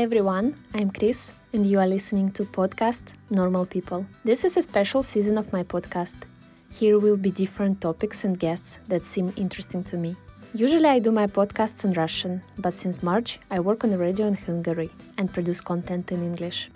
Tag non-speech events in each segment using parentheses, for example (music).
Hi everyone, I'm Kris, and you are listening to podcast Normal People. This is a special season of my podcast. Here will be different topics and guests that seem interesting to me. Usually I do my podcasts in Russian, but since March I work on the radio in Hungary and produce content in English.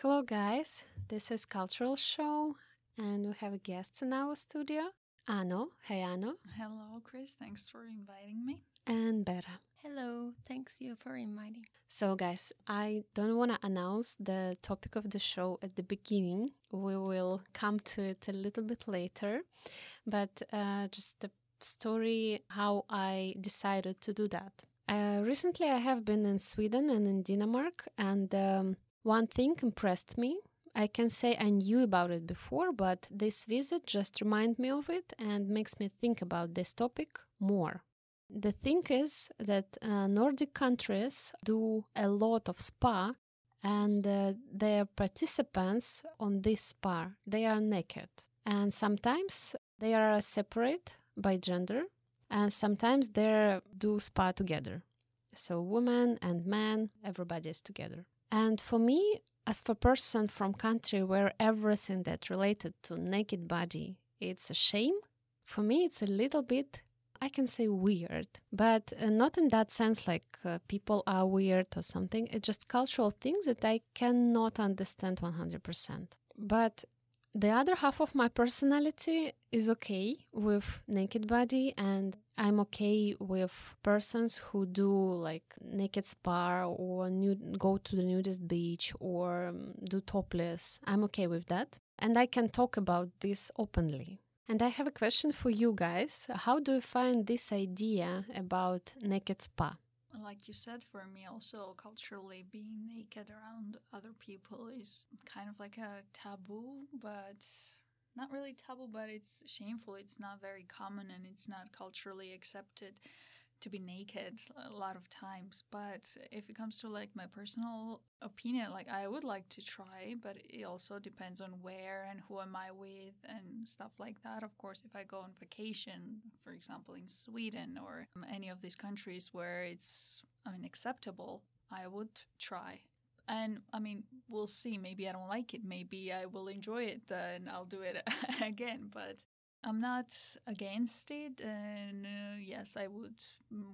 Hello guys, this is Cultural Show and we have guests in our studio. Ano, hey Ano. Hello, Kris. Thanks for inviting me. And Berra. Hello, thanks you for inviting. So, guys, I don't want to announce the topic of the show at the beginning. We will come to it a little bit later, but uh, just the story how I decided to do that. Uh, recently, I have been in Sweden and in Denmark, and um, one thing impressed me I can say I knew about it before, but this visit just reminded me of it and makes me think about this topic more. The thing is that uh, Nordic countries do a lot of spa, and uh, their participants on this spa they are naked, and sometimes they are separate by gender, and sometimes they do spa together. So women and men, everybody is together. And for me, as for person from country where everything that related to naked body it's a shame for me it's a little bit i can say weird but uh, not in that sense like uh, people are weird or something. It's just cultural things that i cannot understand 100% but the other half of my personality is okay with naked body and i'm okay with persons who do like naked spa or nude, go to the nudist beach or um, do topless. I'm okay with that. And i can talk about this openly and i have a question for you guys. How do you find this idea about naked spa? Like you said, for me also culturally being naked around other people is kind of like a taboo, but not really taboo, but it's shameful. It's not very common and it's not culturally accepted to be naked a lot of times. But if it comes to like my personal opinion, like I would like to try, but it also depends on where and who am I with and stuff like that. Of course, if I go on vacation, for example, in Sweden or um, any of these countries where it's I mean acceptable, I would try. And I mean, we'll see. Maybe I don't like it. Maybe I will enjoy it and I'll do it (laughs) again. But I'm not against it, and uh, yes, I would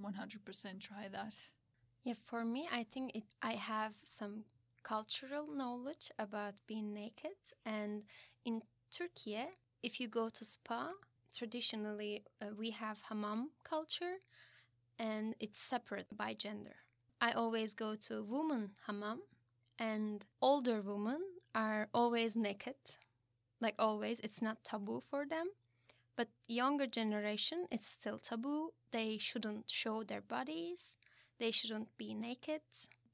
100% try that. Yeah, for me, I think it, I have some cultural knowledge about being naked, and in Turkey, if you go to spa, traditionally uh, we have hammam culture, and it's separate by gender. I always go to a woman hammam, and older women are always naked, like always. It's not taboo for them but younger generation, it's still taboo. They shouldn't show their bodies. They shouldn't be naked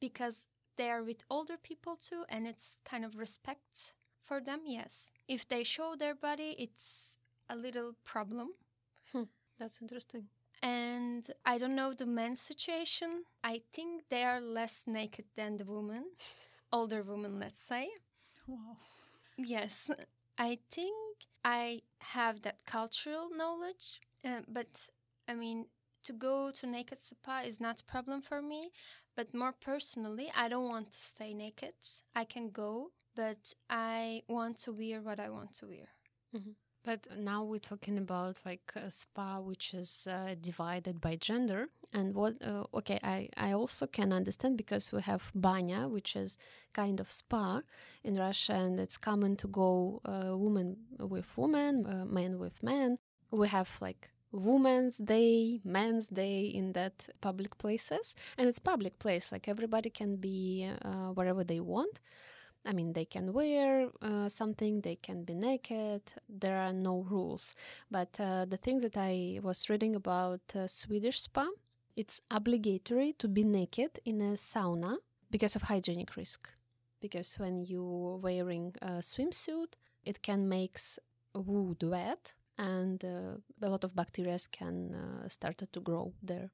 because they are with older people too, and it's kind of respect for them. Yes, if they show their body, it's a little problem. Hmm, that's interesting. And I don't know the men's situation. I think they are less naked than the women, (laughs) older women, let's say. Wow. Yes, I think I have that cultural knowledge, uh, but I mean, to go to naked spa is not a problem for me. But more personally, I don't want to stay naked. I can go, but I want to wear what I want to wear. Mm-hmm. But now we're talking about like a spa which is uh, divided by gender. And what, uh, okay, I, I also can understand because we have banya, which is kind of spa in Russia, and it's common to go uh, women with woman, uh, men with man. We have like Women's Day, Men's Day in that public places, and it's public place. Like everybody can be uh, wherever they want. I mean, they can wear uh, something, they can be naked, there are no rules. But uh, the thing that I was reading about uh, Swedish spa, it's obligatory to be naked in a sauna because of hygienic risk. Because when you're wearing a swimsuit, it can make wood wet and uh, a lot of bacteria can uh, start to grow there.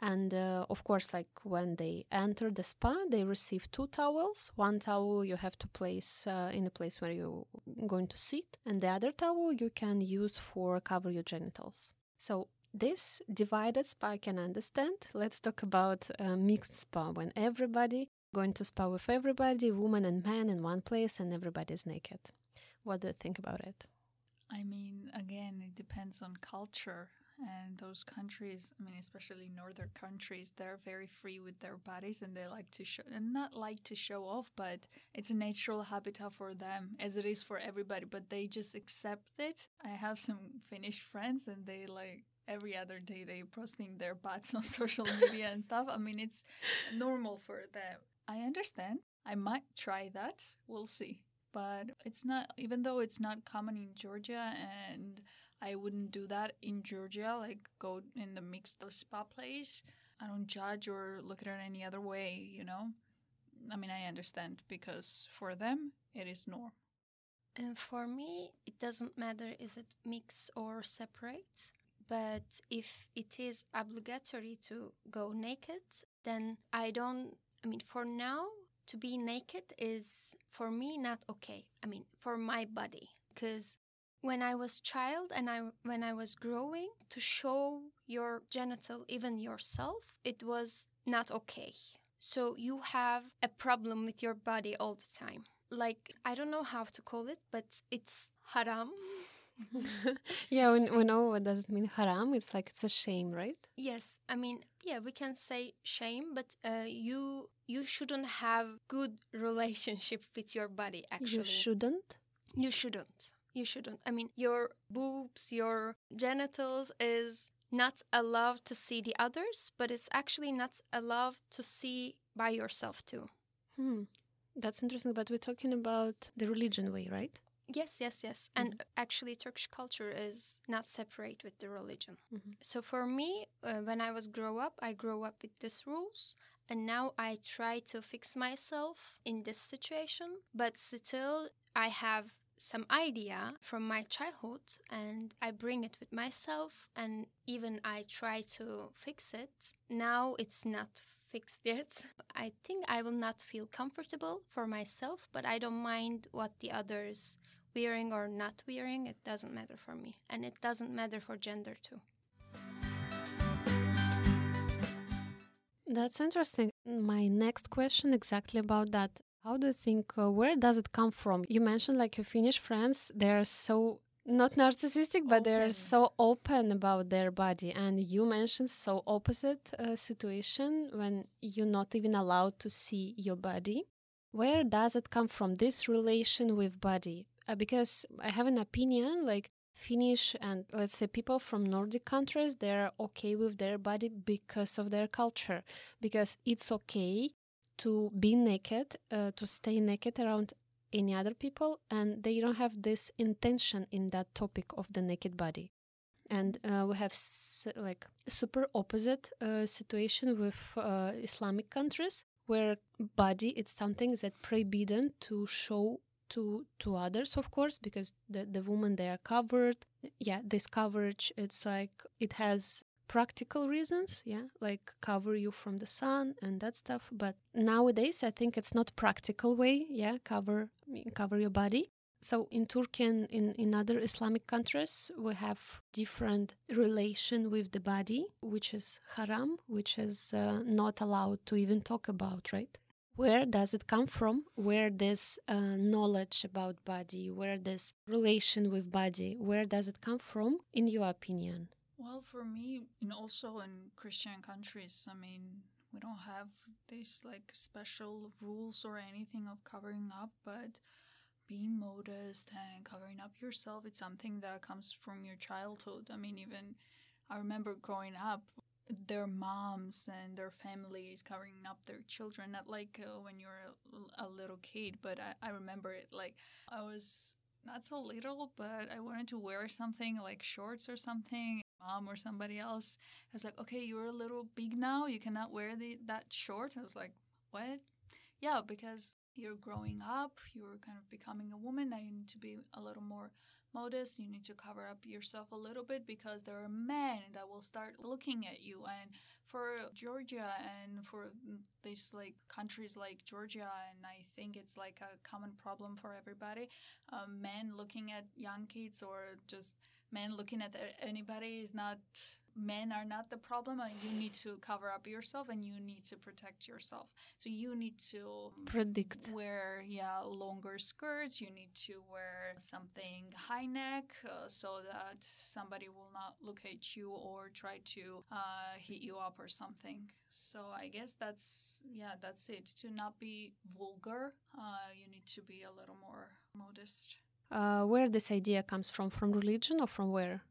And uh, of course, like when they enter the spa, they receive two towels. One towel you have to place uh, in the place where you're going to sit, and the other towel you can use for cover your genitals. So This divided spa I can understand. Let's talk about uh, mixed spa when everybody going to spa with everybody, woman and man in one place, and everybody's naked. What do you think about it? I mean, again, it depends on culture. And those countries, I mean, especially northern countries, they're very free with their bodies and they like to show, and not like to show off, but it's a natural habitat for them as it is for everybody, but they just accept it. I have some Finnish friends and they like, every other day they posting their butts on (laughs) social media and stuff. I mean, it's normal for them. I understand. I might try that. We'll see. But it's not, even though it's not common in Georgia and I wouldn't do that in Georgia, like go in the mixed spa place. I don't judge or look at it any other way, you know? I mean, I understand because for them, it is norm. And for me, it doesn't matter is it mix or separate. But if it is obligatory to go naked, then I don't, I mean, for now, to be naked is for me not okay. I mean, for my body. Because when I was child and I when I was growing to show your genital even yourself it was not okay. So you have a problem with your body all the time. Like I don't know how to call it but it's haram. (laughs) Yeah we, we know what does it mean? Haram? It's like it's a shame right? Yes I mean yeah we can say shame but uh, you you shouldn't have good (laughs) relationship with your body actually. you shouldn't? You shouldn't you shouldn't. I mean, your boobs, your genitals is not allowed to see the others, but it's actually not allowed to see by yourself too. Hmm. That's interesting, but we're talking about the religion way, right? Yes, yes, yes. Mm-hmm. And actually, Turkish culture is not separate with the religion. Mm-hmm. So for me, uh, when I was grow up, I grow up with these rules. And now I try to fix myself in this situation, but still I have some idea from my childhood and I bring it with myself and even I try to fix it. Now it's not fixed yet. (laughs) I think I will not feel comfortable for myself, but I don't mind what the others wearing or not wearing. It doesn't matter for me and it doesn't matter for gender too. That's interesting. My next question exactly about that. How do you think, uh, where does it come from? You mentioned like your Finnish friends, they're so not narcissistic, but open. they're so open about their body. And you mentioned so opposite uh, situation when you're not even allowed to see your body. Where does it come from, this relation with body? Uh, because I have an opinion, like Finnish and let's say people from Nordic countries, they're okay with their body because of their culture, because it's okay to be naked, uh, to stay naked around any other people, and they don't have this intention in that topic of the naked body. And uh, we have s- like super opposite uh, situation with uh, Islamic countries where body it's something that forbidden to show to to others of course because the the women they are covered yeah this coverage it's like it has practical reasons, yeah, like cover you from the sun and that stuff. But nowadays, I think it's not practical way, yeah, cover cover your body. So in Turkey and in, in other Islamic countries, we have different relation with the body, which is haram, which is uh, not allowed to even talk about, right? Where does it come from? Where this uh, knowledge about body, where this relation with body, where does it come from, in your opinion? Well, for me, and also in Christian countries, I mean, we don't have these like special rules or anything of covering up, but being modest and covering up yourself, it's something that comes from your childhood. I mean, even I remember growing up, their moms and their families covering up their children, not like uh, when you're a, a, little kid, but I, I remember it like I was not so little, but I wanted to wear something like shorts or something mom or somebody else was like, okay, you're a little big now. You cannot wear the, that short. I was like, what? Yeah, because you're growing up, you're kind of becoming a woman. Now you need to be a little more modest. You need to cover up yourself a little bit because there are men that will start looking at you. And for Georgia and for these like countries like Georgia, and I think it's like a common problem for everybody, um, men looking at young kids or just men looking at anybody is not men are not the problem and you need to cover up yourself and you need to protect yourself. So you need to Predict. wear yeah longer skirts you need to wear something high neck uh, so that somebody will not look at you or try to uh, hit you up or something. So i guess that's yeah that's it. To not be vulgar uh, you need to be a little more modest Uh, where this idea comes from? From religion or from where?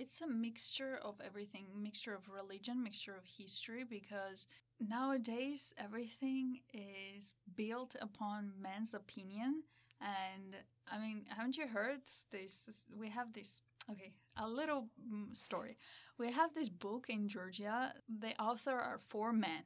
it's a mixture of everything mixture of religion mixture of history because nowadays everything is built upon man's opinion and i mean haven't you heard this we have this okay a little mm, story we have this book in georgia the author are four men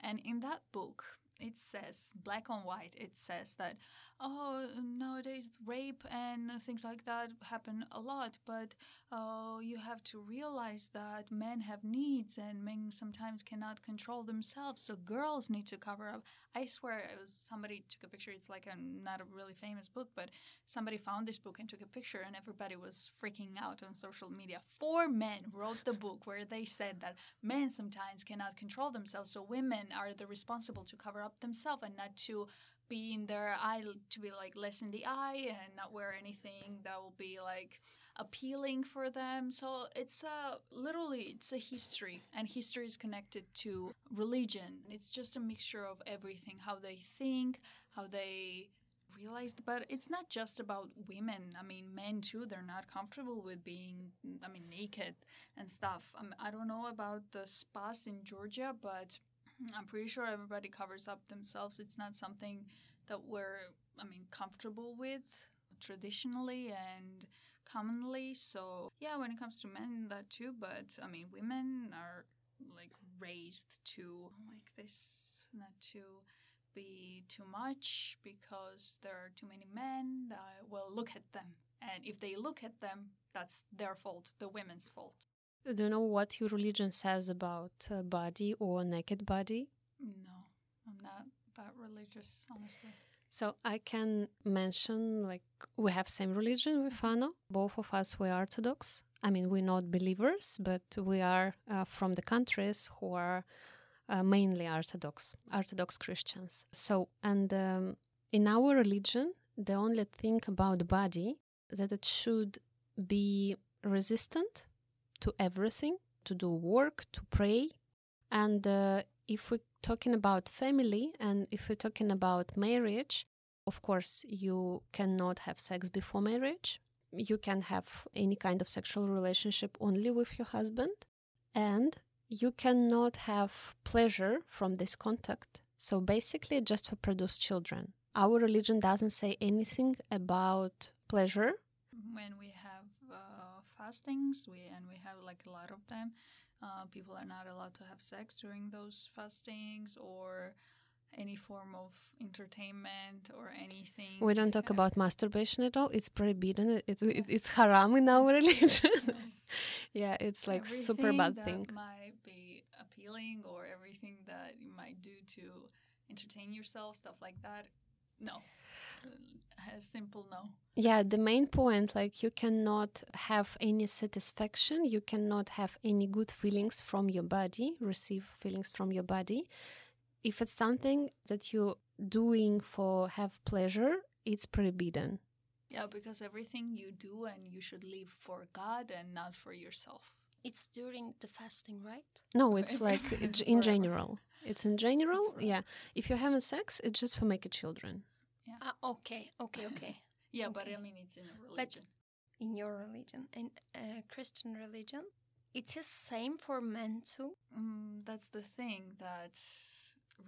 and in that book it says black on white it says that oh nowadays rape and things like that happen a lot but uh, you have to realize that men have needs and men sometimes cannot control themselves so girls need to cover up. I swear it was somebody took a picture it's like a not a really famous book but somebody found this book and took a picture and everybody was freaking out on social media. Four men wrote the book where they said that men sometimes cannot control themselves so women are the responsible to cover up themselves and not to be in their eye to be like less in the eye and not wear anything that will be like appealing for them. So it's a literally it's a history and history is connected to religion. It's just a mixture of everything how they think how they realized but it's not just about women. I mean men too they're not comfortable with being i mean naked and stuff. Um, i don't know about the spas in georgia but I'm pretty sure everybody covers up themselves. It's not something that we're, I mean, comfortable with traditionally and commonly. So, yeah, when it comes to men, that too. But, I mean, women are like raised to like this, not to be too much because there are too many men that will look at them. And if they look at them, that's their fault, the women's fault. Do you know what your religion says about uh, body or naked body? No, I'm not that religious, honestly. So I can mention like we have same religion with Fano. Both of us we are Orthodox. I mean we're not believers, but we are uh, from the countries who are uh, mainly Orthodox, Orthodox Christians. So and um, in our religion, the only thing about body that it should be resistant to everything, to do work, to pray, and uh, if we're talking about family and if we're talking about marriage, of course, you cannot have sex before marriage. You can have any kind of sexual relationship only with your husband. And you cannot have pleasure from this contact. So basically, just for produce children. Our religion doesn't say anything about pleasure. When we fastings, we and we have like a lot of them, uh, people are not allowed to have sex during those fastings or any form of entertainment or anything. We don't talk about masturbation at all. It's prohibited. It, it, it's haram in our (laughs) religion. Yes. yeah, it's like super Everything bad that thing. might be appealing or everything that you might do to entertain yourself, stuff like that. No, a simple no. Yeah, the main point like you cannot have any satisfaction, you cannot have any good feelings from your body, receive feelings from your body. If it's something that you're doing for have pleasure, it's prohibited. Yeah, because everything you do and you should live for God and not for yourself. It's during the fasting, right? No, (laughs) it's like it- (laughs) in general. It's in general. forever. yeah. If you're having sex, it's just for making children. Ah, okay, okay, okay. Yeah, but I mean it's in a But- religion. In your religion, in uh, Christian religion, it is the same for men too. Mm, that's the thing that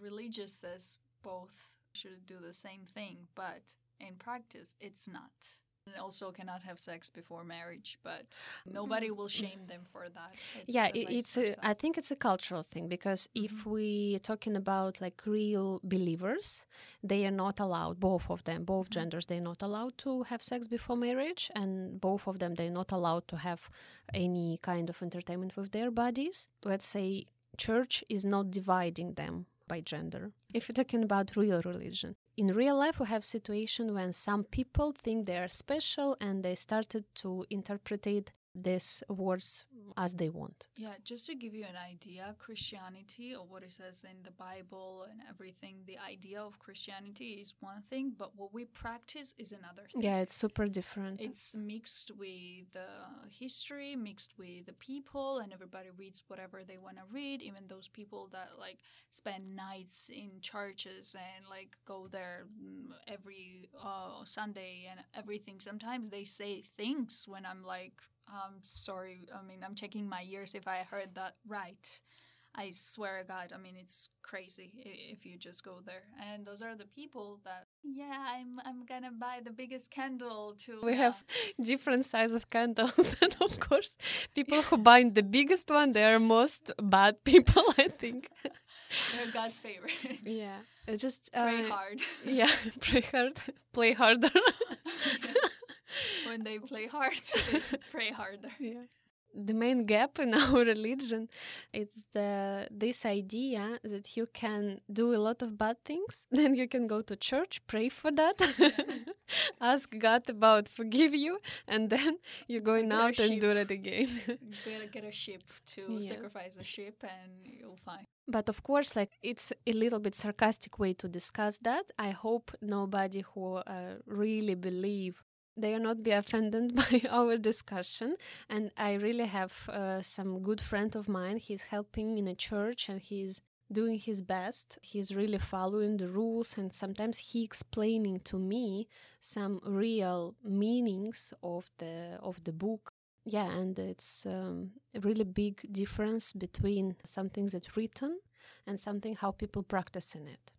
religious says both should do the same thing, but in practice it's not. Also cannot have sex before marriage, but mm. nobody will shame them for that. It's, yeah, uh, it, it's a. I think it's a cultural thing because mm-hmm. if we talking about like real believers, they are not allowed. Both of them, both mm-hmm. genders, they're not allowed to have sex before marriage, and both of them they're not allowed to have any kind of entertainment with their bodies. Let's say church is not dividing them by gender. If you're talking about real religion, in real life we have situation when some people think they are special and they started to interpret these words as they want. Yeah, just to give you an idea, Christianity or what it says in the Bible and everything, the idea of Christianity is one thing, but what we practice is another thing. Yeah, it's super different. It's mixed with the history, mixed with the people, and everybody reads whatever they want to read. Even those people that like spend nights in churches and like go there mm, every uh, Sunday and everything. Sometimes they say things when I'm like, um, sorry, I mean, I'm checking my ears if I heard that right. I swear to God, I mean, it's crazy if you just go there. And those are the people that, yeah, I'm, I'm gonna buy the biggest candle to. we yeah. have (laughs) different size of candles (laughs) and of course people who buy the biggest one they are most bad (laughs) people i think They're God's favorite. yeah just Pray uh, hard. yeah pray hard play harder when they play (laughs) hard, they pray harder. (laughs) yeah the main gap in (laughs) our religion is the this idea that you can do a lot of bad things then you can go to church pray for that ask god about forgive you and then you're going Get out and do it again You gotta get a sheep to Yeah. sacrifice the sheep, and you'll find. But of course, like it's a little bit sarcastic way to discuss that. I hope nobody who uh, really believe they are not be offended (laughs) by our discussion. And I really have uh, some good friend of mine. He's helping in a church and he's doing his best. He's really following the rules and sometimes he explaining to me some real meanings of the of the book yeah and it's um, a really big difference between something that's written and something how people practice in it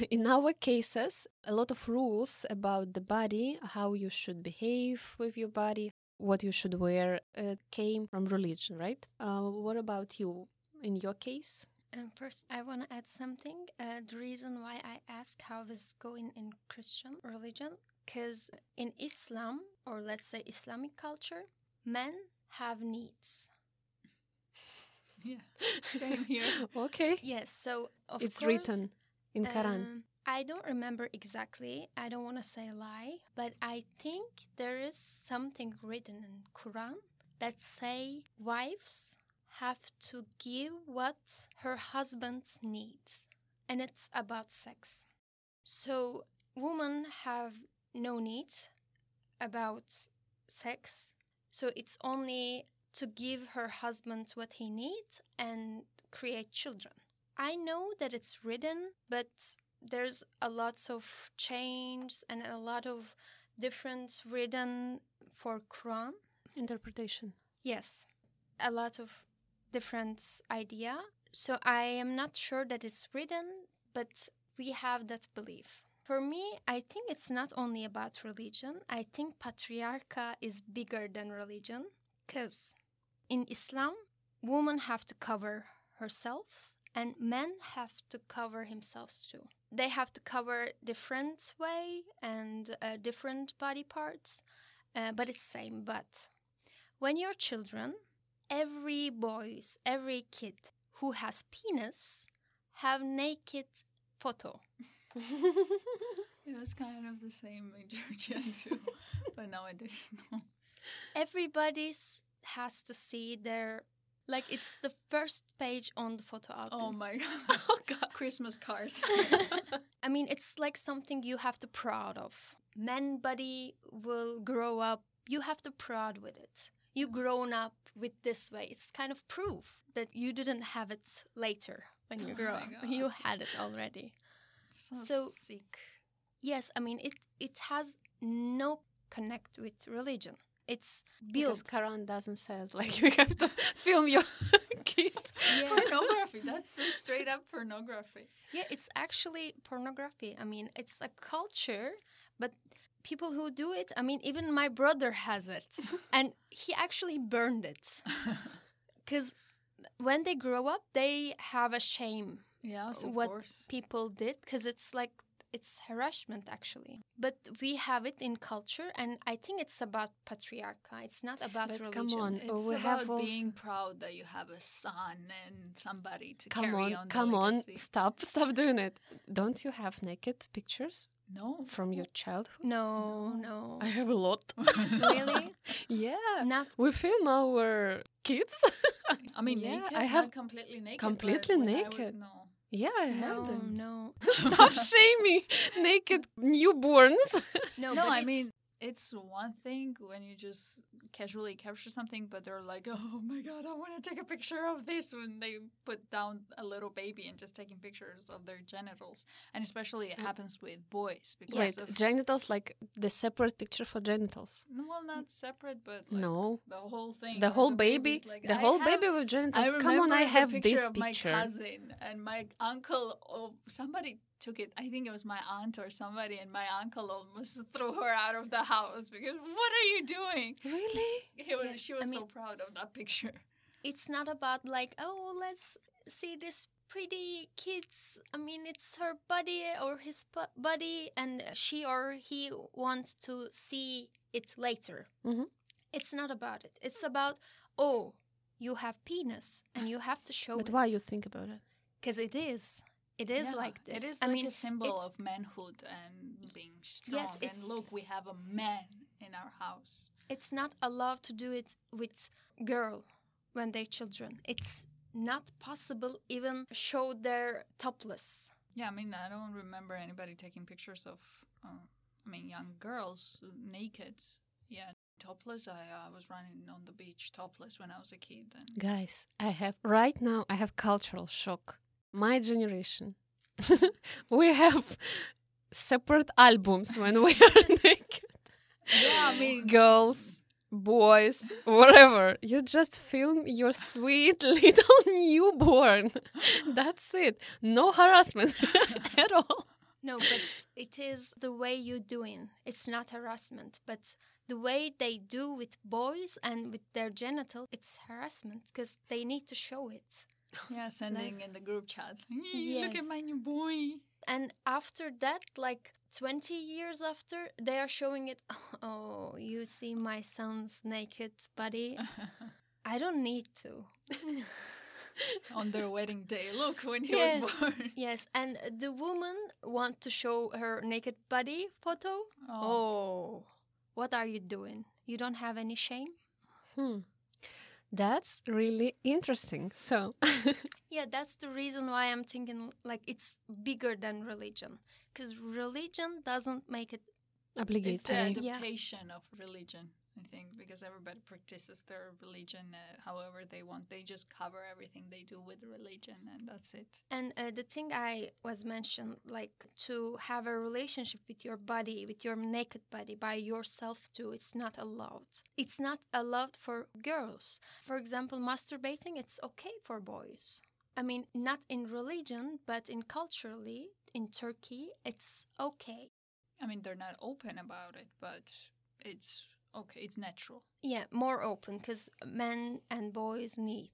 (laughs) in our cases a lot of rules about the body how you should behave with your body what you should wear uh, came from religion right uh, what about you in your case And first, I want to add something. Uh, the reason why I ask how this is going in Christian religion, because in Islam, or let's say Islamic culture, men have needs. (laughs) Yeah, same here. (laughs) okay Yes, so of it's course, written in quran um, I don't remember exactly. I don't want to say lie, but I think there is something written in Quran that say wives have to give what her husband needs, and it's about sex. So women have no need about sex, so it's only to give her husband what he needs and create children. I know that it's written, but there's a lot of change and a lot of different written for Quran. interpretation Yes, a lot of different idea. So I am not sure that it's written, but we have that belief. For me, I think it's not only about religion. I think patriarcha is bigger than religion because in Islam, women have to cover herself and men have to cover themselves too. They have to cover different way and uh, different body parts, uh, but it's same. But when you're children, every boys, every kid who has penis have naked photo. (laughs) It was kind of the same in Georgia (laughs) too, but nowadays no. Everybody's has to see their like it's the first page on the photo album. Oh my god! (laughs) Oh god! Christmas cards. (laughs) I mean, it's like something you have to proud of. Men body will grow up. You have to proud with it. You grown up with this way. It's kind of proof that you didn't have it later when you Oh grow up. God. You had it already. so, So- sick. Yes, I mean it. It has no connect with religion. It's because built. quran doesn't say (laughs) like you have to film your (laughs) kid Yes. Pornography. That's so straight up pornography. Yeah, it's actually pornography. I mean, it's a culture, but people who do it, I mean, even my brother has it. (laughs) and he actually burned it. Because when they grow up, they have a shame Yes, of what course. people did because it's like, it's harassment actually. But we have it in culture, and I think it's about patriarchy It's not about But religion. come on, It's we about have also- being proud that you have a son and somebody to come carry on on. the come on legacy. stop (laughs) stop doing it don't you have naked pictures No. from your childhood? No, no. I have a lot. (laughs) really? (laughs) yeah. Not We film our kids. I mean, Yeah, naked. I have completely naked. completely but when I would- naked. no. Yeah, I have no, them. no. (laughs) Stop (laughs) shaming naked newborns. No, No, I mean, it's one thing when you just casually capture something, but they're like, (laughs) oh my god, I want to take a picture of this when they put down a little baby and just taking pictures of their genitals. And especially it happens with boys because of. genitals like the separate picture for genitals? no, well, not separate, but like no. the whole thing. The whole baby's baby, like- the whole have- baby with genitals. Come on, I have picture this of my picture. cousin and my uncle. Oh, somebody took it. I think it was my aunt or somebody, and my uncle almost (laughs) threw her out of the house because what are you doing? Really? He was, Yeah, she I was so proud of that picture. it's not about like, oh, let's see this pretty kids. I mean, it's her body or his bu- body, and she or he wants to see it later. Mhm. It's not about it. It's about, oh, you have penis and you have to show But it. why you think about it? Because it is. It is Yeah, like this. It is I like mean, a symbol of manhood and being strong. Yes, it- and look, we have a man in our house. it's not allowed to do it with girl when they're children. It's not possible even show their topless. Yeah, I mean, I don't remember anybody taking pictures of, uh, I mean, young girls naked. Yeah, topless. I uh, was running on the beach topless when I was a kid. And Guys, I have right now I have cultural shock. My generation. (laughs) we have separate albums when we are (laughs) naked. yeah, I mean, Girls, boys, whatever. You just film your sweet (laughs) little newborn. That's it. No harassment at all. No, but it is the way you're doing. It's not harassment, but the way they do with boys and with their genital, it's harassment because they need to show it. (laughs) yeah, sending in the group chats. (laughs) Look at my new boy. And after that, like 20 years after, they are showing it. (laughs) Oh, you see my son's naked body. I don't need to. on their wedding day. Look, when he yes, was born. yes, and the woman want to show her naked body photo. Oh, what are you doing? You don't have any shame? Hmm. That's really interesting. So, (laughs) Yeah, that's the reason why I'm thinking like it's bigger than religion. Because religion doesn't make it. It's the obligatory. adaptation of religion, I think, because everybody practices their religion uh, however they want. They just cover everything they do with religion, and that's it. And uh, the thing I was mentioned, like to have a relationship with your body, with your naked body, by yourself too, it's not allowed. It's not allowed for girls. For example, masturbating, it's okay for boys. I mean, not in religion, but in culturally, in Turkey, it's okay. I mean, they're not open about it, but it's okay. It's natural. Yeah, more open because men and boys need.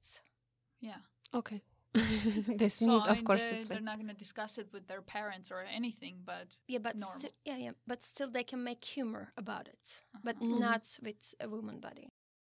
Yeah. Okay. (laughs) this So, needs, I of mean, course, they, it's they're like, not going to discuss it with their parents or anything, but Yeah, but Normal. still, yeah, yeah, but still they can make humor about it, but Uh-huh. Mhm. not with a woman body.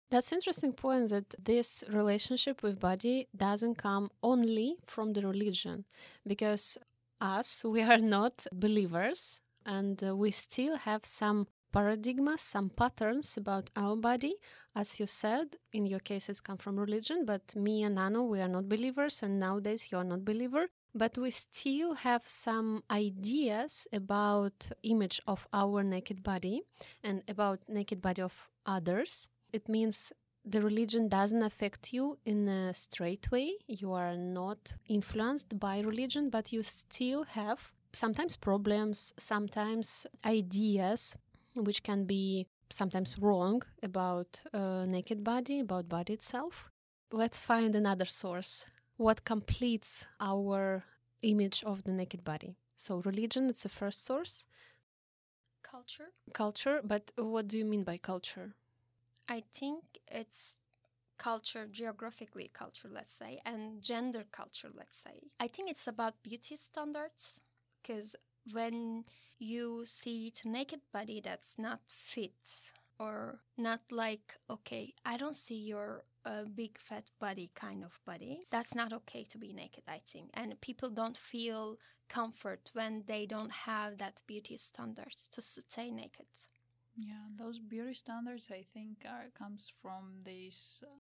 That's interesting point that this relationship with body doesn't come only from the religion because us we are not believers and uh, we still have some paradigmas some patterns about our body. As you said in your cases come from religion but me and Ano we are not believers and nowadays you are not believer. But we still have some ideas about image of our naked body and about naked body of others. It means the religion doesn't affect you in a straight way. You are not influenced by religion, but you still have sometimes problems, sometimes ideas which can be sometimes wrong about uh, naked body, about body itself. Let's find another source. What completes our image of the naked body? So religion, it's the first source. Culture. Culture, but what do you mean by culture? I think it's culture, geographically culture, let's say, and gender culture, let's say. I think it's about beauty standards because when you see it naked body that's not fit or not like, okay, I don't see your uh, big fat body kind of body, that's not okay to be naked, I think. And people don't feel comfort when they don't have that beauty standards to stay naked. Yeah, those beauty standards, I think, are comes from this uh,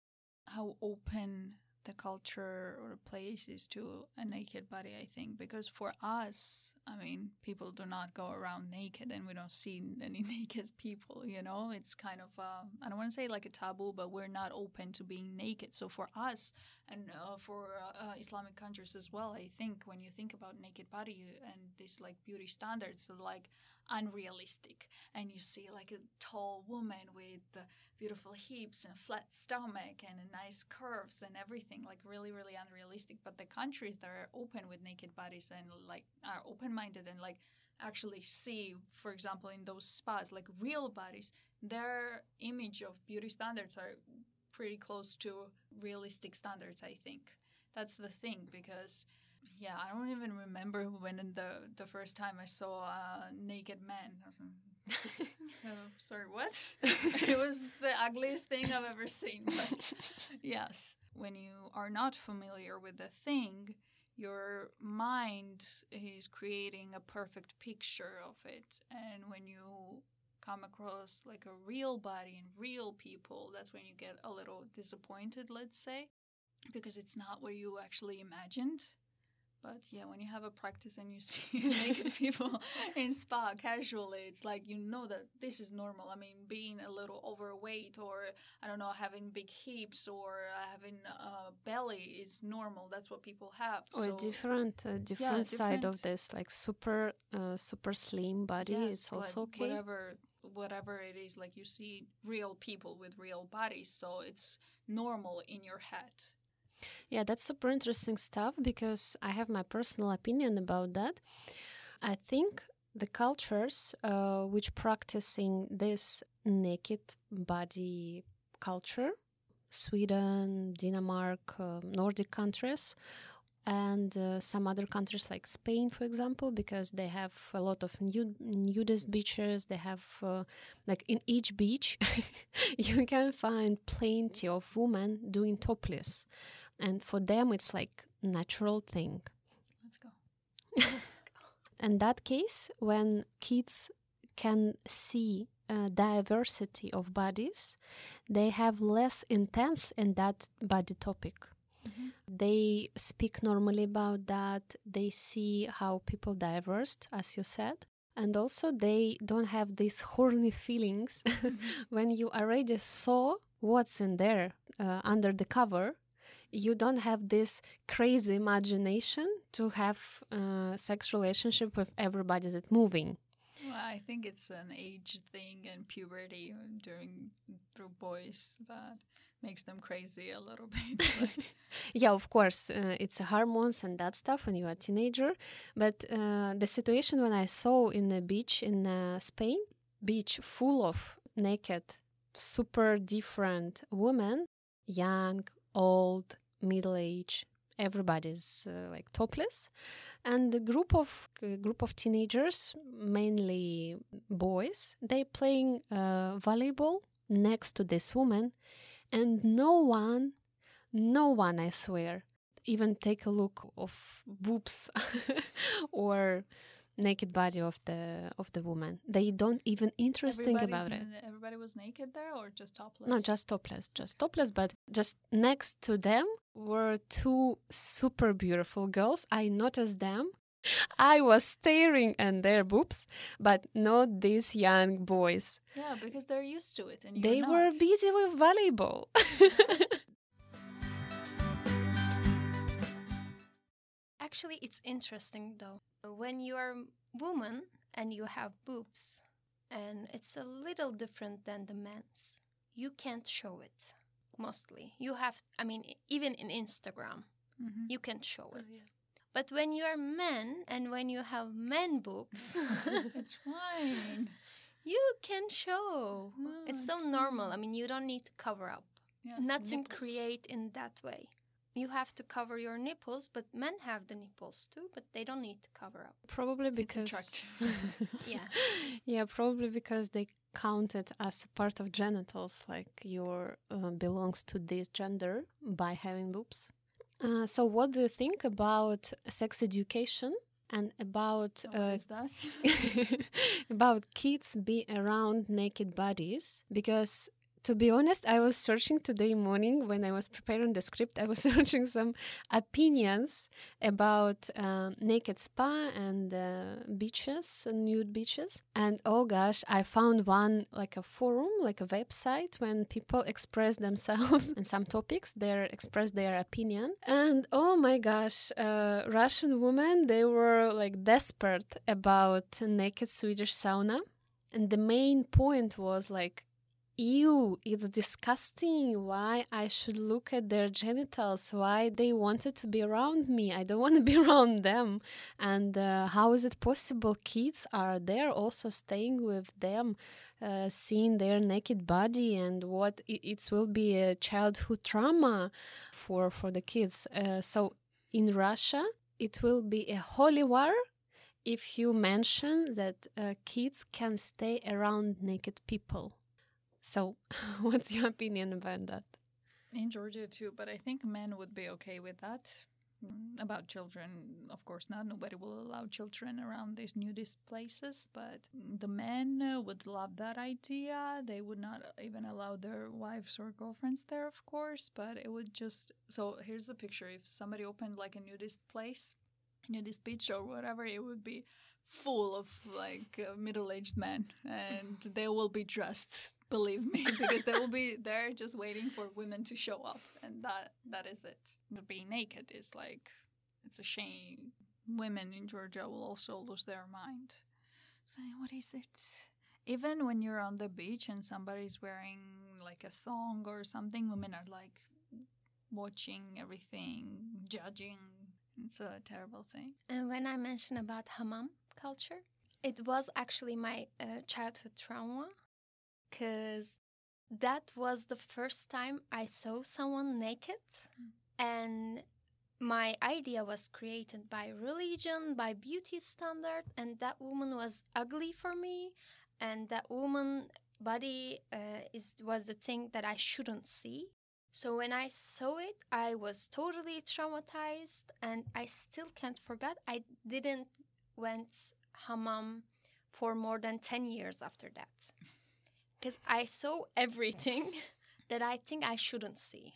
how open the culture or the place is to a naked body. I think because for us, I mean, people do not go around naked, and we don't see (laughs) any naked people. You know, it's kind of uh, I don't want to say like a taboo, but we're not open to being naked. So for us, and uh, for uh, uh Islamic countries as well, I think when you think about naked body and these like beauty standards, like unrealistic and you see like a tall woman with beautiful hips and flat stomach and nice curves and everything like really really unrealistic. But the countries that are open with naked bodies and like are open-minded and like actually see for example in those spas like real bodies their image of beauty standards are pretty close to realistic standards i think. That's the thing because yeah, I don't even remember when the the first time I saw a naked man. Like, (laughs) oh, sorry, what? (laughs) it was the ugliest thing I've ever seen. But (laughs) yes, when you are not familiar with the thing, your mind is creating a perfect picture of it, and when you come across like a real body and real people, that's when you get a little disappointed, let's say, because it's not what you actually imagined. But yeah, when you have a practice and you (laughs) see naked people in spa casually, it's like you know that this is normal. I mean, being a little overweight or I don't know, having big hips or having a belly is normal. That's what people have. Or so, different, uh, different yeah, side different. of this, like super, uh, super slim body. Yes, it's also like okay. Whatever, whatever it is, like you see real people with real bodies, so it's normal in your head yeah, that's super interesting stuff because I have my personal opinion about that. I think the cultures uh, which practicing this naked body culture, Sweden, Denmark, uh, Nordic countries, and uh, some other countries like Spain, for example, because they have a lot of nude, nudist beaches. They have, uh, like, in each beach, (laughs) you can find plenty of women doing topless and for them it's like natural thing. Let's go. (laughs) In that case when kids can see a diversity of bodies they have less intense in that body topic. Mm-hmm. they speak normally about that. They see how people diverse as you said. And also they don't have these (laughs) horny feelings mm-hmm. (laughs) when you already saw what's in there uh, under the cover you don't have this crazy imagination to have a sex relationship with everybody that's moving. Well, I think it's an age thing and puberty during through boys that makes them crazy a little (laughs) bit. (laughs) yeah, of course, uh, it's hormones and that stuff when you're a teenager. But uh, the situation when I saw in the beach in uh, Spain, beach full of naked, super different women, young, old, middle age everybody's uh, like topless. And the group of uh, group of teenagers mainly boys they playing uh, volleyball next to this woman. And no one no one i swear even take a look of boobs (laughs) or naked body of the of the woman. They don't even interesting about it. Everybody was naked there, or just topless? No, just topless, just topless. But just next to them were two super beautiful girls. I noticed them. I was staring at their boobs, but not these young boys. Yeah, because they're used to it, and they were busy with volleyball. (laughs) Actually, it's interesting though. When you are a woman and you have boobs, and it's a little different than the men's, you can't show it mostly. You have, I mean, even in Instagram, mm-hmm. you can't show oh, it. Oh, yeah. But when you are men and when you have men boobs, (laughs) it's (laughs) fine. You can show. No, it's, it's so fine. normal. I mean, you don't need to cover up. Yes, Nothing create in that way you have to cover your nipples, but men have the nipples too, but they don't need to cover up. Probably because (laughs) yeah, yeah, probably because they count it as part of genitals, like your uh, belongs to this gender by having boobs. Uh, so, what do you think about sex education and about uh, is that? (laughs) about kids be around naked bodies because to be honest i was searching today morning when i was preparing the script i was (laughs) searching some opinions about um, naked spa and uh, beaches nude beaches. And oh gosh i found one like a forum like a website when people express themselves (laughs) on some topics they express their opinion. And oh my gosh uh, russian women they were like desperate about naked swedish sauna. And the main point was like ew, it's disgusting. Why I should look at their genitals? Why they wanted to be around me? I don't (laughs) want to be around them. And uh, how is it possible? Kids are there also staying with them, uh, seeing their naked body, and what it, it will be a childhood trauma for for the kids. Uh, so in Russia, it will be a holy war if you mention that uh, kids can stay around naked people. So, (laughs) what's your opinion about that? In Georgia too, but I think men would be okay with that. Mm, About children, of course not. Nobody will allow children around these nudist places, but the men uh, would love that idea. They would not even allow their wives or girlfriends there, of course, but it would just. So here's a picture. If somebody opened like a nudist place, nudist beach or whatever, it would be full of like uh, middle-aged men and they will be dressed believe me. (laughs) Because they will be (laughs) there just waiting for women to show up and that that is it. But being naked is like it's a shame. Women in georgia will also lose their mind. Saying what is it? Even when you're on the beach and somebody's wearing like a thong or something women are like watching everything judging. It's a terrible thing. And when I mentioned about hammam culture, it was actually my uh, childhood trauma because that was the first time I saw someone naked. And my idea was created by religion, by beauty standard, and that woman was ugly for me. And that woman body uh, is was a thing that I shouldn't see. So when I saw it, I was totally traumatized, and I still can't forget. I didn't went hammam for more than ten years after that, because I saw everything (laughs) that I think I shouldn't see.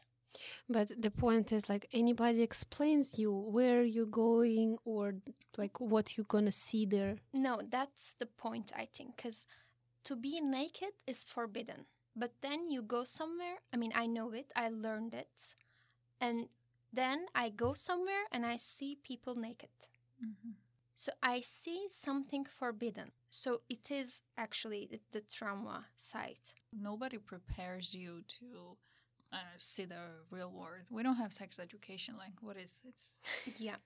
But the point is, like, anybody explains you where you're going or like what you're gonna see there. No, that's the point, I think, because to be naked is forbidden. But then you go somewhere, I mean, I know it, I learned it, and then I go somewhere and I see people naked. Mm-hmm. So I see something forbidden. So it is actually the, the trauma side. nobody prepares you to I see the real world. We don't have sex education. Like, what is this? (laughs) Yeah.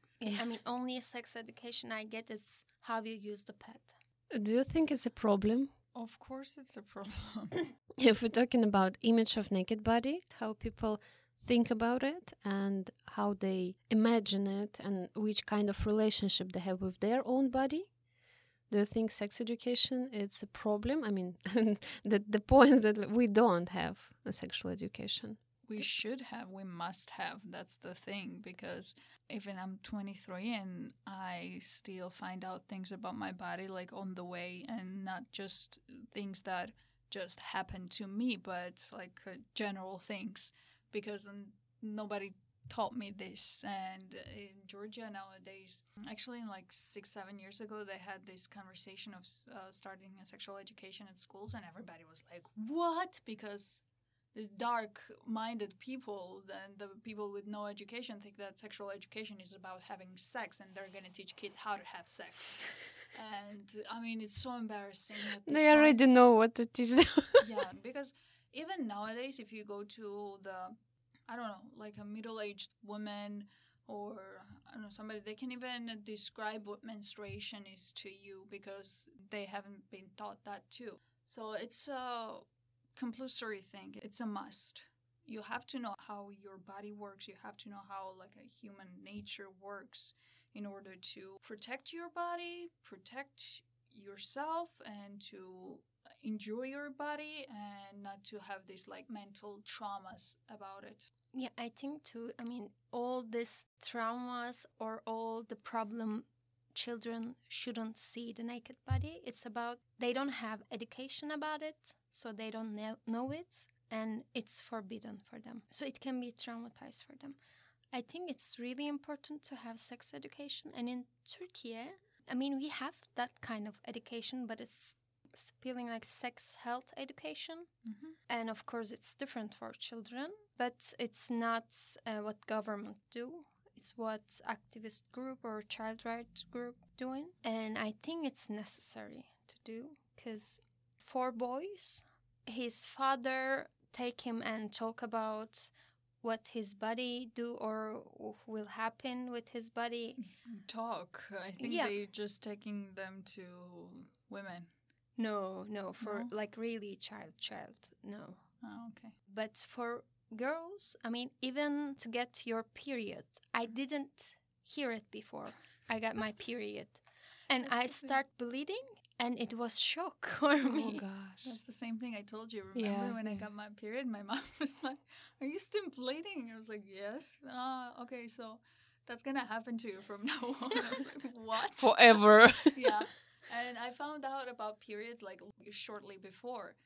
I mean, only sex education I get is how you use the pad. Do you think it's a problem Of course, it's a problem. (coughs) if we're talking about image of naked body, how people think about it and how they imagine it and which kind of relationship they have with their own body? Do you think sex education is a problem? I mean, (laughs) the the point is that we don't have a sexual education. we should have, we must have. That's the thing. Because even I'm 23 and I still find out things about my body like on the way and not just things that just happen to me, but like uh, general things. Because nobody taught me this. And in Georgia nowadays, actually, like six, seven years ago, they had this conversation of uh, starting a sexual education at schools, and everybody was like, What? Because these dark-minded people and the people with no education think that sexual education is about having sex and they're going to teach kids how to have sex and i mean it's so embarrassing They point. already know what to teach them. yeah because even nowadays if you go to the i don't know like a middle-aged woman or i don't know somebody they can even describe what menstruation is to you because they haven't been taught that too. So it's a compulsory thing. It's a must. You have to know how your body works. You have to know how like a human nature works in order to protect your body protect yourself and to enjoy your body and not to have these like mental traumas about it Yeah, I think too. I mean, all these traumas or all the problem children shouldn't see the naked body. It's about they don't have education about it, so they don't know, it, and it's forbidden for them. So it can be traumatized for them. I think it's really important to have sex education, and in Turkey, I mean, we have that kind of education, but it's feeling like sex health education. Mhm. And of course, it's different for children, but it's not uh, what government do. It's what activist group or child right group doing. And I think it's necessary to do because for boys, his father take him and talk about what his body do or will happen with his body Talk. I think Yeah. they just taking them to women. No no for No? like really child child no Oh, okay. But for girls, I mean, even to get your period, I didn't hear it before I got my (laughs) period. And I start bleeding, and it was shock (laughs) for Oh me. gosh. That's the same thing I told you. Remember Yeah, when I got my period? My (laughs) mom was like, "Are you still bleeding?" I was like, "Yes." Uh, okay, so that's gonna happen to you from now on. I was like, "What?" Forever. yeah. And I found out about periods like shortly before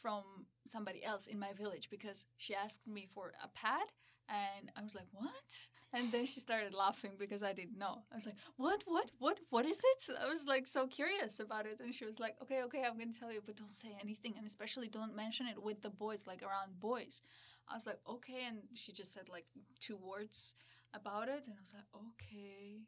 from somebody else in my village because she asked me for a pad and I was like, "What?" And then she started laughing because I didn't know. I was like, "What? What? What? What is it?" I was like so curious about it and she was like, "Okay, okay, I'm to tell you, but don't say anything and especially don't mention it with the boys like around boys." I was like, "Okay." And she just said like two words about it and I was like, "Okay."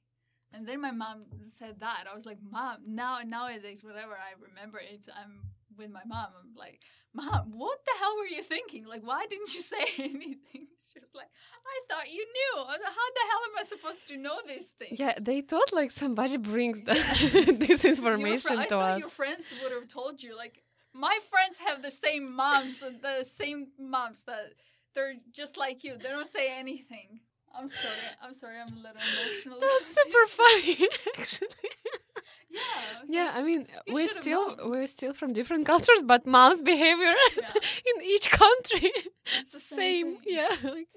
And then my mom said that. I was like, Mom, now nowadays, whenever I remember it, I'm with my mom. I'm like, Mom, what the hell were you thinking? Like, why didn't you (laughs) say anything? She was like, I thought you knew. How the hell am I supposed to know these things? Yeah, they thought like somebody brings the, (laughs) this fr- information I to thought your friends would have told you. Like, my friends have the same moms, the same moms that they're just like you. They don't say anything. I'm sorry. I'm sorry. I'm a little (laughs) emotional. That's super (laughs) funny, actually. (laughs) Yeah. I Yeah, like, I mean, we're still known. we're still from different cultures, but mom's behavior is in each country It's the same same. Yeah, like,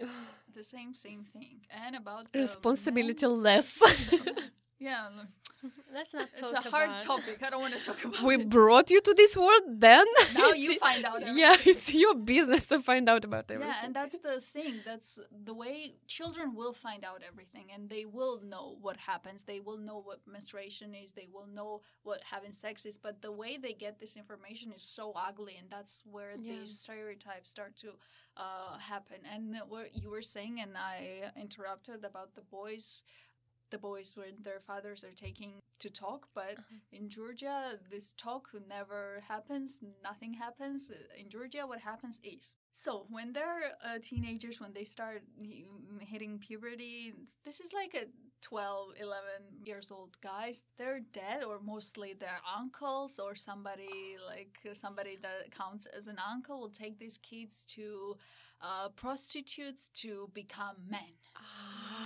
the same same thing and about responsibility less. Yeah look, (laughs) Let's not it's talk a hard topic. I don't want to talk (laughs) about we it. brought you to this world, then? Now (laughs) you find out Yeah, it's your business to find out about everything. yeah and that's the thing. That's the way children will find out everything and they will know what happens. They will know what menstruation is. They will know what having sex is. But the way they get this information is so ugly and that's where Yeah. these stereotypes start to uh, happen. And what you were saying and i interrupted about the boys the boys when their fathers are taking to talk but in georgia this talk never happens nothing happens. In georgia what happens is so when they're uh, teenagers when they start hitting puberty this is like a 12 11 years old guys they're dead or mostly their uncles or somebody like uh, somebody that counts as an uncle will take these kids to uh, prostitutes to become men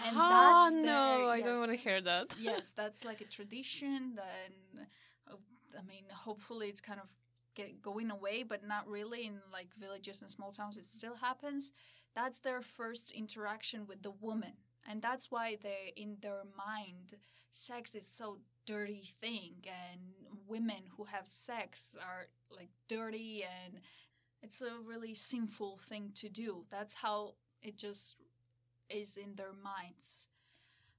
and oh no, I don't want to hear that. (laughs) yes, that's like a tradition. Then, uh, I mean, hopefully it's kind of get going away, but not really. In like villages and small towns, it still happens. That's their first interaction with the woman, and that's why they, in their mind, sex is so dirty thing, and women who have sex are like dirty, and it's a really sinful thing to do. That's how it just is in their minds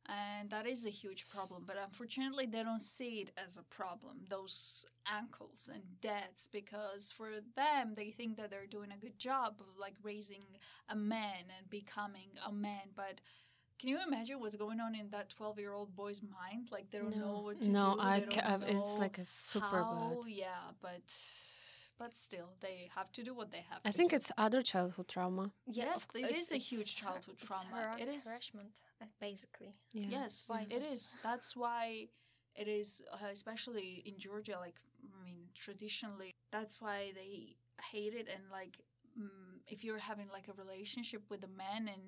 and that is a huge problem but unfortunately they don't see it as a problem those ankles and deaths because for them they think that they're doing a good job of like raising a man and becoming a man but can you imagine what's going on in that 12 year old boy's mind like they don't know what to do. no, do I, they ca- don't it's like a super how, bad. yeah but but still they have to do what they have I to think do. it's other childhood trauma. Yes, of- it it's- a huge childhood it's trauma. har- It is. harassment, uh, basically. Yeah. Yes, Why it that's- That's why it is, uh, especially in Georgia. Like, I mean, traditionally, that's why they hate it. And like, mm, if you're having like a relationship with a man and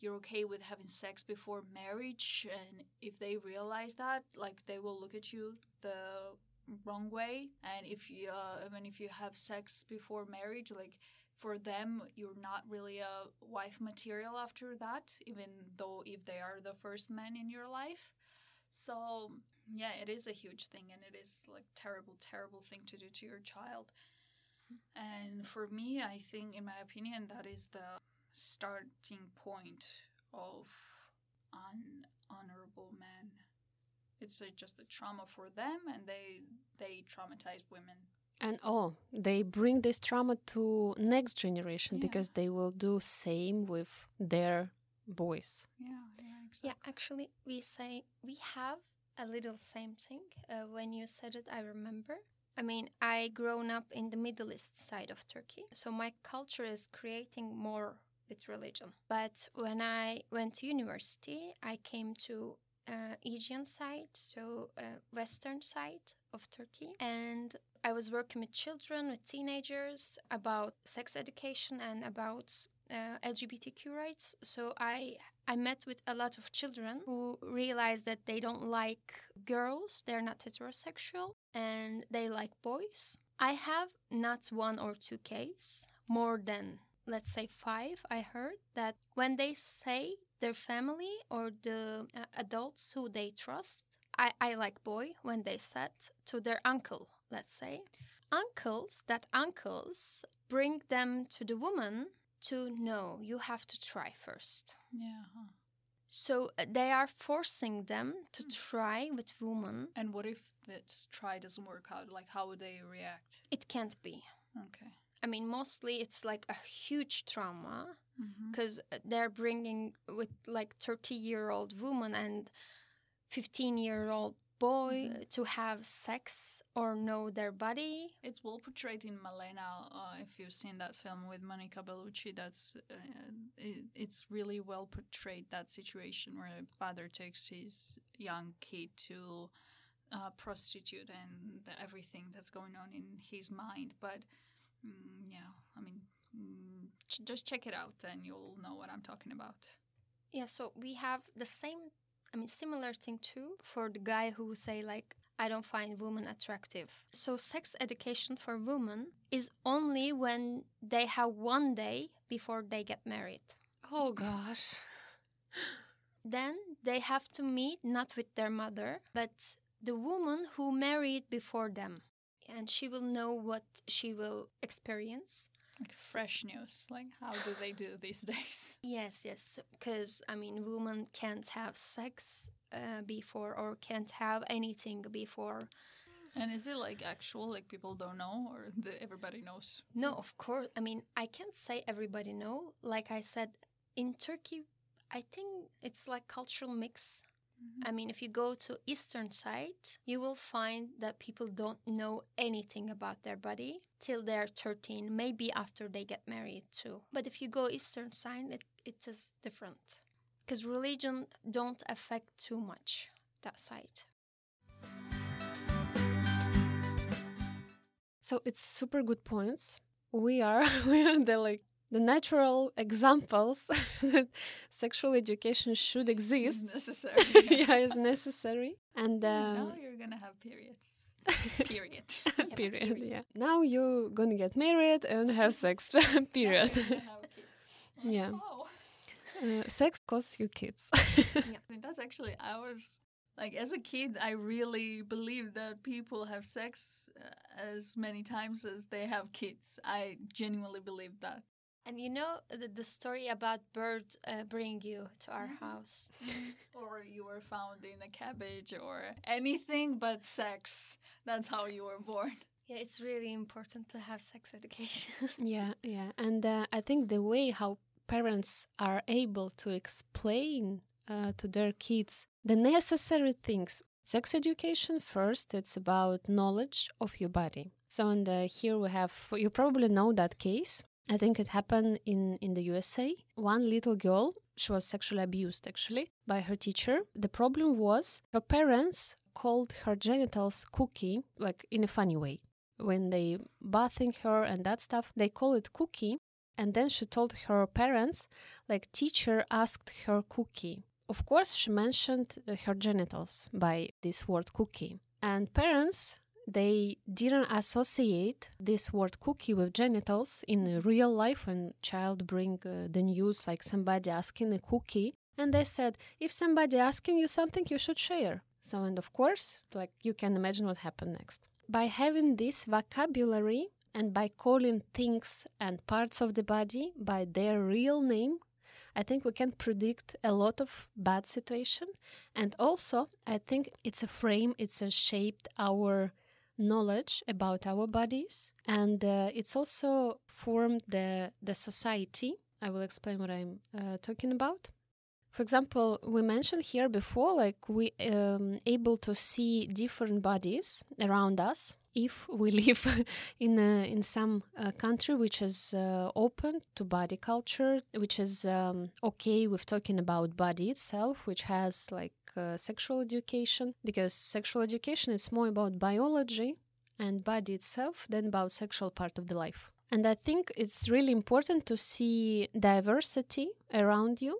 you're okay with having sex before marriage, and if they realize that, like, they will look at you the wrong way. And if you, uh, even if you have sex before marriage, like for them you're not really a wife material after that even though if they are the first man in your life so yeah, it is a huge thing, and it is like terrible, terrible thing to do to your child. And for me, I think, in my opinion, that is the starting point of un- honorable men. It's a, just a trauma for them, and they they traumatize women. And oh, they bring this trauma to next generation Yeah. because they will do same with their boys. Yeah, yeah, exactly. Yeah, actually, we say we have a little same thing. Uh, when you said it, I remember. I mean, I grown up in the Middle East side of Turkey, so my culture is creating more with religion. But when I went to university, I came to uh, Aegean side, so uh, western side of Turkey, and I was working with children, with teenagers about sex education and about uh, LGBTQ rights. So I I met with a lot of children who realized that they don't like girls, they're not heterosexual, and they like boys. I have not one or two cases, more than let's say five. I heard that when they say their family or the uh, adults who they trust, I, I like boy when they said to their uncle, let's say, uncles, that uncles bring them to the woman to know you have to try first. Yeah. huh. So uh, they are forcing them to try with women. And what if this try doesn't work out? Like, how would they react? It can't be. Okay. I mean, mostly it's like a huge trauma Mm-hmm. because they're bringing with like 30 year old woman and 15 year old boy Mhm. to have sex or know their body. It's well portrayed in Malena. Uh, if you've seen that film with Monica Bellucci, that's uh, it, it's really well portrayed that situation where a father takes his young kid to uh, prostitute and the, everything that's going on in his mind. But mm, yeah, I mean, mm, ch- just check it out and you'll know what I'm talking about. Yeah, so we have the same, I mean, similar thing too for the guy who say like, I don't find women attractive. So sex education for women is only when they have one day before they get married. Oh gosh. Then they have to meet not with their mother, but the woman who married before them. And she will know what she will experience. Like fresh news. Like, how do they do these (laughs) days? Yes, yes. Because, I mean, women can't have sex uh, before or can't have anything before. And is it like actual, like people don't know, or the, everybody knows? No, of course. I mean, I can't say everybody know. Like I said, in Turkey, I think it's like cultural mix. I mean, if you go to eastern side, you will find that people don't know anything about their body till they're 13, maybe after they get married too. But if you go eastern side, it, it is different. Because religion don't affect too much that side. So it's super good points. We are (laughs) we are the like the natural examples (laughs) that sexual education should It's exist. necessary. (laughs) yeah, is necessary. And now um, you're gonna have periods. (laughs) Period. (laughs) period. period. Yeah. Now you're gonna get married and have sex. (laughs) period. Now you're gonna have kids. Yeah. wow. Uh, sex costs you kids. I mean, that's actually I was like as a kid I really believed that people have sex uh, as many times as they have kids. I genuinely believed that. And you know the, the story about bird uh, bring you to our house. (laughs) or you were found in a cabbage or anything but sex. That's how you were born. Yeah, it's really important to have sex education. (laughs) yeah, yeah. And uh, I think the way how parents are able to explain uh, to their kids the necessary things. Sex education first, it's about knowledge of your body. So, and uh, here we have, you probably know that case. I think it happened in, in the USA. One little girl, she was sexually abused actually by her teacher. The problem was her parents called her genitals cookie, like in a funny way. When they bathing her and that stuff, they call it cookie. And then she told her parents, like, teacher asked her cookie. Of course, she mentioned uh, her genitals by this word cookie. And parents, they didn't associate this word cookie with genitals in real life when child bring uh, the news like somebody asking a cookie and they said if somebody asking you something you should share So, and of course, like you can imagine what happened next. By having this vocabulary and by calling things and parts of the body by their real name, I think we can predict a lot of bad situation. And also, I think it's a frame, it's a shaped our knowledge about our bodies and uh, it's also formed the the society i will explain what i'm uh, talking about. For example we mentioned here before like we um, able to see different bodies around us if we (laughs) live in a, in some uh, country which is uh, open to body culture which is um, okay with talking about body itself which has like uh, sexual education because sexual education is more about biology and body itself than about sexual part of the life. And i think it's really important to see diversity around you.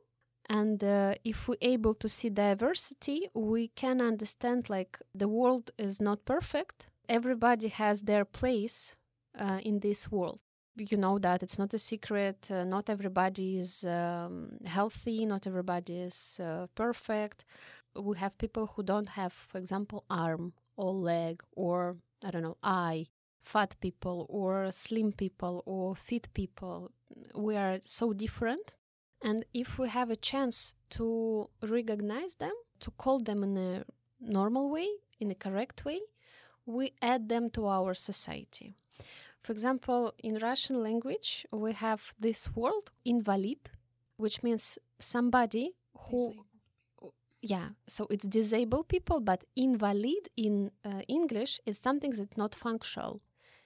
And uh, if we're able to see diversity we can understand like the world is not perfect. Everybody has their place uh, in this world. You know that it's not a secret uh, not everybody is um, healthy not everybody is uh, perfect we have people who don't have for example arm or leg or i don't know eye fat people or slim people or fit people we are so different and if we have a chance to recognize them, to call them in a normal way, in a correct way, we add them to our society. For example, in Russian language, we have this word invalid, which means somebody who. Yeah, so it's disabled people, but invalid in uh, English is something that's not functional,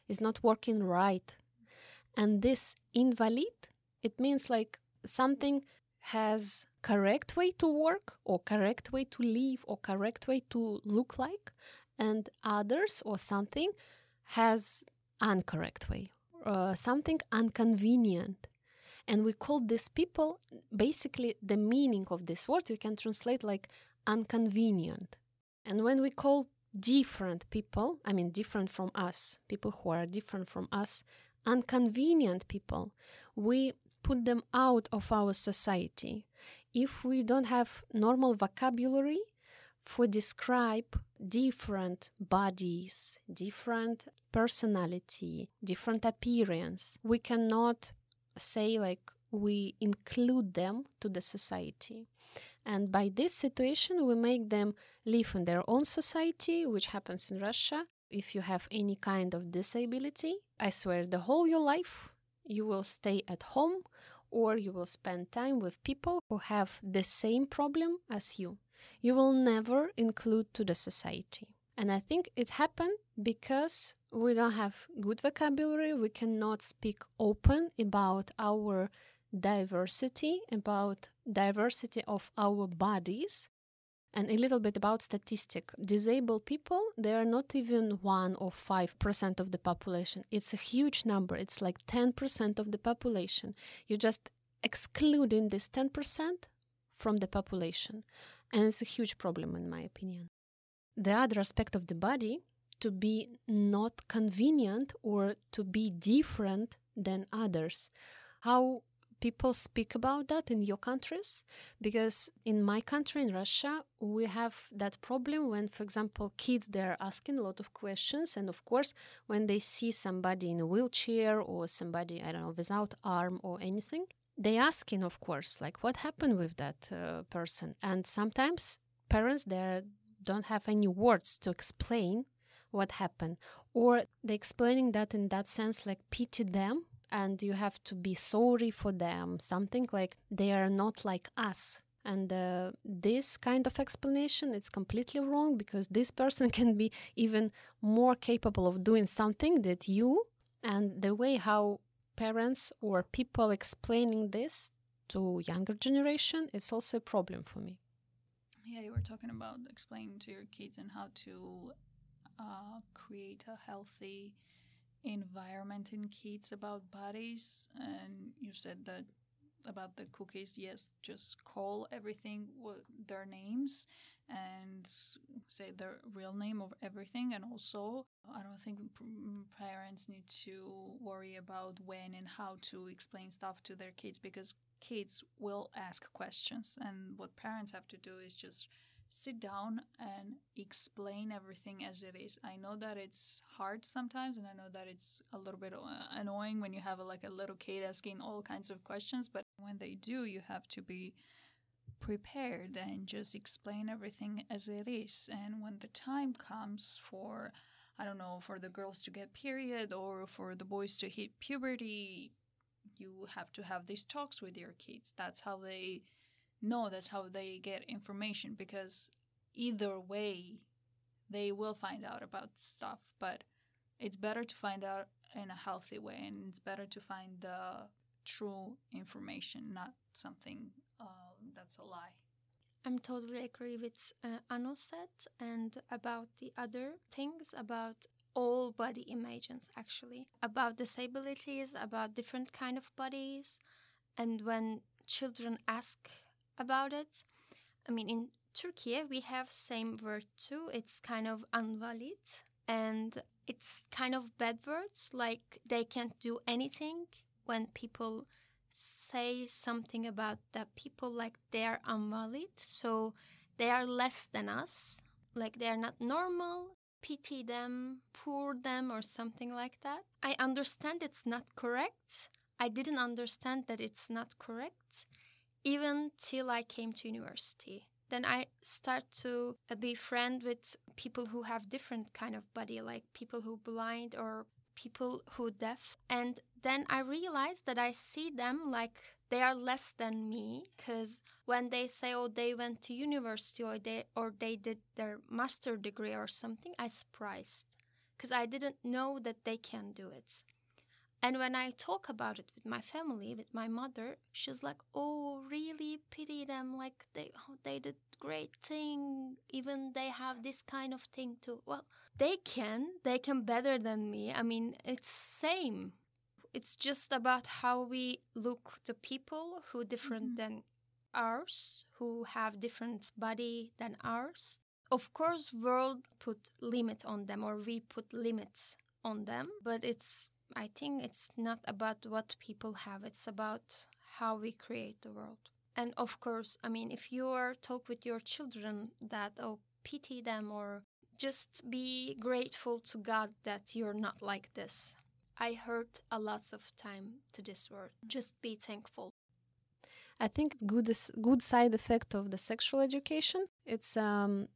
is not working right. And this invalid, it means like something has correct way to work or correct way to live or correct way to look like and others or something has incorrect way uh, something inconvenient and we call these people basically the meaning of this word you can translate like inconvenient. And when we call different people i mean different from us people who are different from us inconvenient people we put them out of our society. If we don't have normal vocabulary for describe different bodies different personality different appearance we cannot say like we include them to the society and by this situation we make them live in their own society which happens in russia if you have any kind of disability i swear the whole your life you will stay at home or you will spend time with people who have the same problem as you. You will never include to the society. And I think it happened because we don't have good vocabulary, we cannot speak open about our diversity, about diversity of our bodies, and a little bit about statistic. Disabled people, they are not even 1 or 5% of the population. It's a huge number. It's like 10% of the population. You're just excluding this 10% from the population. And it's a huge problem, in my opinion. The other aspect of the body, to be not convenient or to be different than others. How people speak about that in your countries? Because in my country in russia we have that problem when for example kids they're asking a lot of questions. And of course when they see somebody in a wheelchair or somebody i don't know without arm or anything they asking of course like what happened with that uh, person? And sometimes parents they don't have any words to explain what happened. Or they explaining that in that sense like pity them and you have to be sorry for them something like they are not like us. And uh, this kind of explanation it's completely wrong because this person (laughs) can be even more capable of doing something that you and the way how parents or people explaining this to younger generation is also a problem for me. Yeah you were talking about explaining to your kids and how to uh, create a healthy environment in kids about bodies. And you said that about the cookies yes just call everything their names and say the real name of everything. And also i don't think parents need to worry about when and how to explain stuff to their kids because kids will ask questions. And what parents have to do is just sit down and explain everything as it is. I know that it's hard sometimes, and I know that it's a little bit uh, annoying when you have a, like a little kid asking all kinds of questions. But when they do, you have to be prepared and just explain everything as it is. And when the time comes for, I don't know, for the girls to get period or for the boys to hit puberty, you have to have these talks with your kids. That's how they know, that's how they get information because either way, they will find out about stuff. But it's better to find out in a healthy way and it's better to find the true information, not something um, that's a lie. I'm totally agree with uh, Ano said and about the other things about all body images actually about disabilities about different kind of bodies and when children ask about it. I mean in turkey we have same word too. It's kind of invalid and it's kind of bad words. Like they can't do anything when people say something about the people like they are invalid. So they are less than us. Like they are not normal. Pity them poor them or something like that. I understand it's not correct. I didn't understand that it's not correct even till i came to university then i start to uh, be friend with people who have different kind of body like people who blind or people who deaf. And then i realized that i see them like they are less than me because when they say oh they went to university or they or they did their master degree or something i surprised because i didn't know that they can do it and when i talk about it with my family with my mother she's like oh really pity them like they oh, they did great thing even they have this kind of thing too. Well they can they can better than me. I mean it's same. It's just about how we look to people who different mm-hmm. than ours who have different body than ours. Of course world put limit on them or we put limits on them but it's i think it's not about what people have it's about how we create the world. And of course i mean if you are talk with your children that oh pity them or just be grateful to god that you're not like this. I heard a lots of time to this word just be thankful. I think good good side effect of the sexual education it's um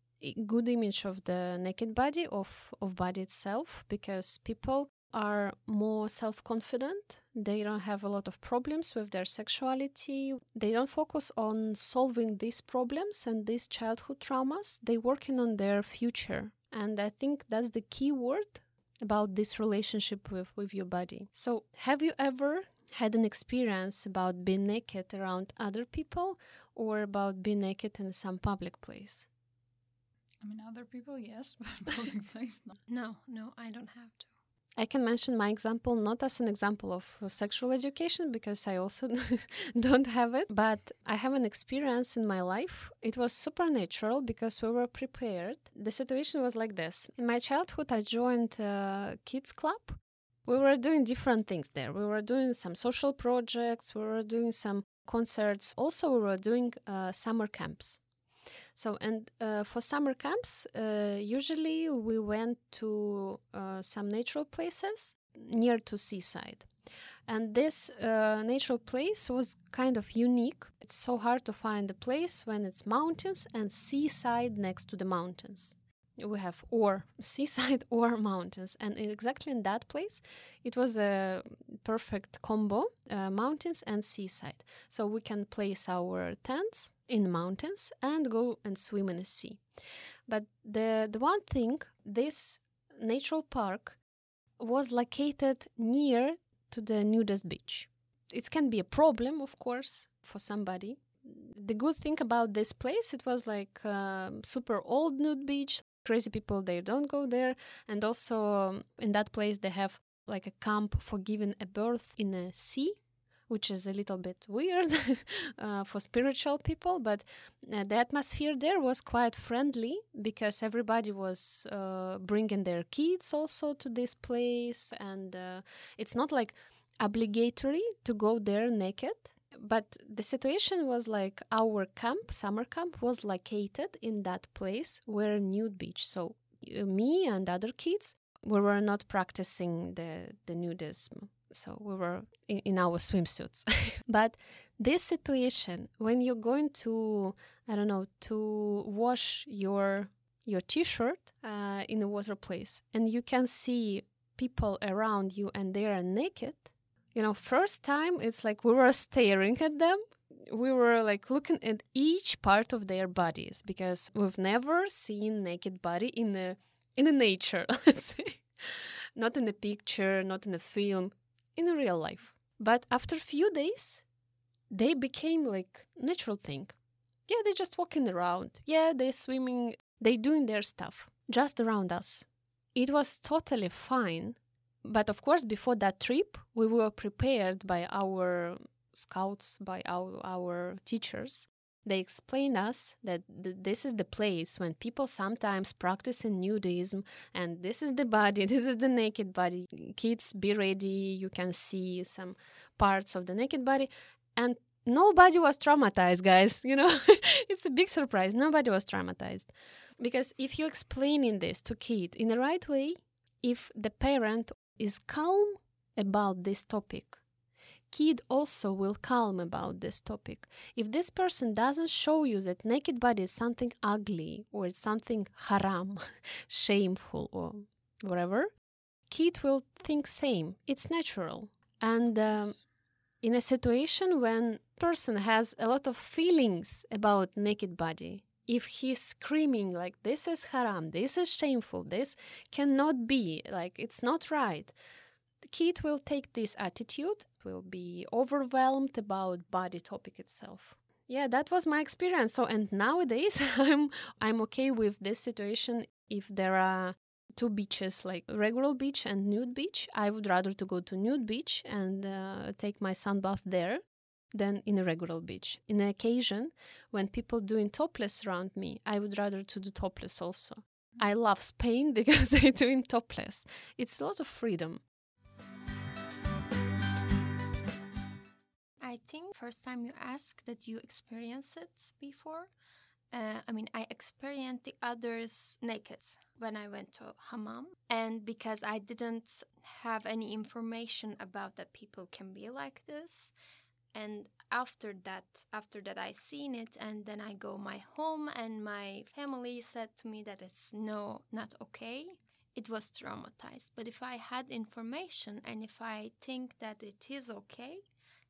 good image of the naked body of of body itself because people are more self confident. They don't have a lot of problems with their sexuality. They don't focus on solving these problems and these childhood traumas. They're working on their future. And I think that's the key word about this relationship with, with your body. So, have you ever had an experience about being naked around other people or about being naked in some public place? I mean, other people, yes, (laughs) but public (laughs) place, no. No, no, I don't have to. I can mention my example not as an example of sexual education because I also (laughs) don't have it, but I have an experience in my life. It was supernatural because we were prepared. The situation was like this. In my childhood, I joined a kids club. We were doing different things there. We were doing some social projects, we were doing some concerts. Also, we were doing uh, summer camps. So, and uh, for summer camps, uh, usually we went to uh, some natural places near to seaside. And this uh, natural place was kind of unique. It's so hard to find a place when it's mountains and seaside next to the mountains we have or (laughs) seaside or mountains. And exactly in that place it was a perfect combo uh, mountains and seaside. So we can place our tents in mountains and go and swim in the sea. But the the one thing this natural park was located near to the nudist beach. It can be a problem of course for somebody. The good thing about this place it was like uh, super old nude beach crazy people they don't go there. And also um, in that place they have like a camp for giving a birth in a sea which is a little bit weird (laughs) uh, for spiritual people, but uh, the atmosphere there was quite friendly because everybody was uh, bringing their kids also to this place, and uh, it's not like obligatory to go there naked but the situation was like our camp, summer camp, was located in that place where nude beach. So uh, me and other kids, we were not practicing the the nudism. So we were in, in our swimsuits. (laughs) but this situation, when you're going to, I don't know, to wash your your t-shirt uh, in a water place, and you can see people around you and they are naked you know, first time it's like we were staring at them. We were like looking at each part of their bodies because we've never seen naked body in the in the nature, (laughs) let's say. Not in a picture, not in a film, in a real life. But after a few days, they became like natural thing. Yeah, they're just walking around. Yeah, they're swimming, they doing their stuff just around us. It was totally fine but of course, before that trip, we were prepared by our scouts, by our, our teachers. They explained us that th- this is the place when people sometimes practice in nudism, and this is the body, (laughs) this is the naked body. Kids, be ready. You can see some parts of the naked body, and nobody was traumatized, guys. (laughs) You know, (laughs) it's a big surprise. Nobody was traumatized because if you explaining this to kid in the right way, if the parent is calm about this topic, kid also will calm about this topic. If this person doesn't show you that naked body is something ugly or it's something haram, (laughs) shameful or whatever, kid will think same. It's natural. And um, in a situation when person has a lot of feelings about naked body, if he's screaming like this is haram this is shameful this cannot be like it's not right the kid will take this attitude will be overwhelmed about body topic itself. Yeah that was my experience. So and nowadays (laughs) i'm i'm okay with this situation. If there are two beaches like regular beach and nude beach i would rather to go to nude beach and uh, take my sun bath there than in a regular beach. In an occasion when people doing topless around me, I would rather to do topless also. I love Spain (laughs) because they doing topless. It's a lot of freedom. I think first time you ask that you experience it before. Uh, I mean, I experienced the others naked when I went to hammam, and because I didn't have any information about that people can be like this, and after that after that i seen it and then i go my home and my family said to me that it's no not okay. It was traumatized. But if i had information and if i think that it is okay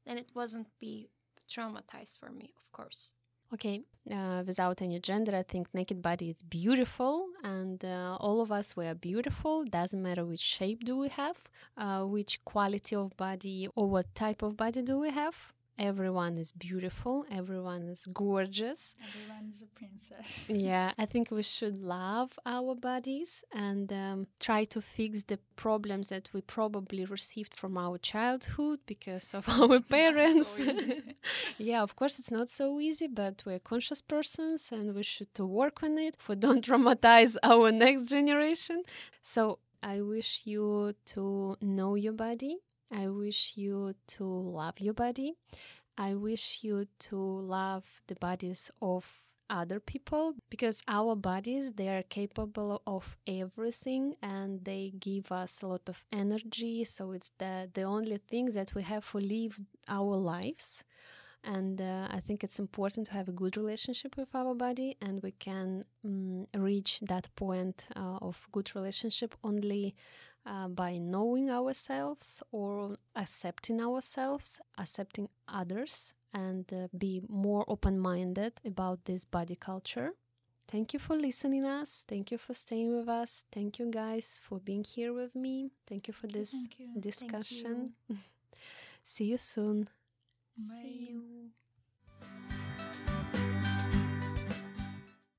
then it wasn't be traumatized for me of course Okay, uh, without any gender, I think naked body is beautiful, and uh, all of us we are beautiful. Doesn't matter which shape do we have, uh, which quality of body or what type of body do we have everyone is beautiful, everyone is gorgeous. Everyone is a princess. (laughs) yeah, I think we should love our bodies and um, try to fix the problems that we probably received from our childhood because of (laughs) our it's parents. So (laughs) yeah, of course, it's not so easy, but we're conscious persons and we should work on it for don't traumatize our next generation. So I wish you to know your body I wish you to love your body. I wish you to love the bodies of other people because our bodies they are capable of everything and they give us a lot of energy so it's the the only thing that we have to live our lives and uh, i think it's important to have a good relationship with our body and we can um, reach that point uh, of good relationship only uh, by knowing ourselves or accepting ourselves, accepting others, and uh, be more open minded about this body culture. Thank you for listening us. Thank you for staying with us. Thank you guys for being here with me. Thank you for this discussion. You. (laughs) See you soon. Bye. See you.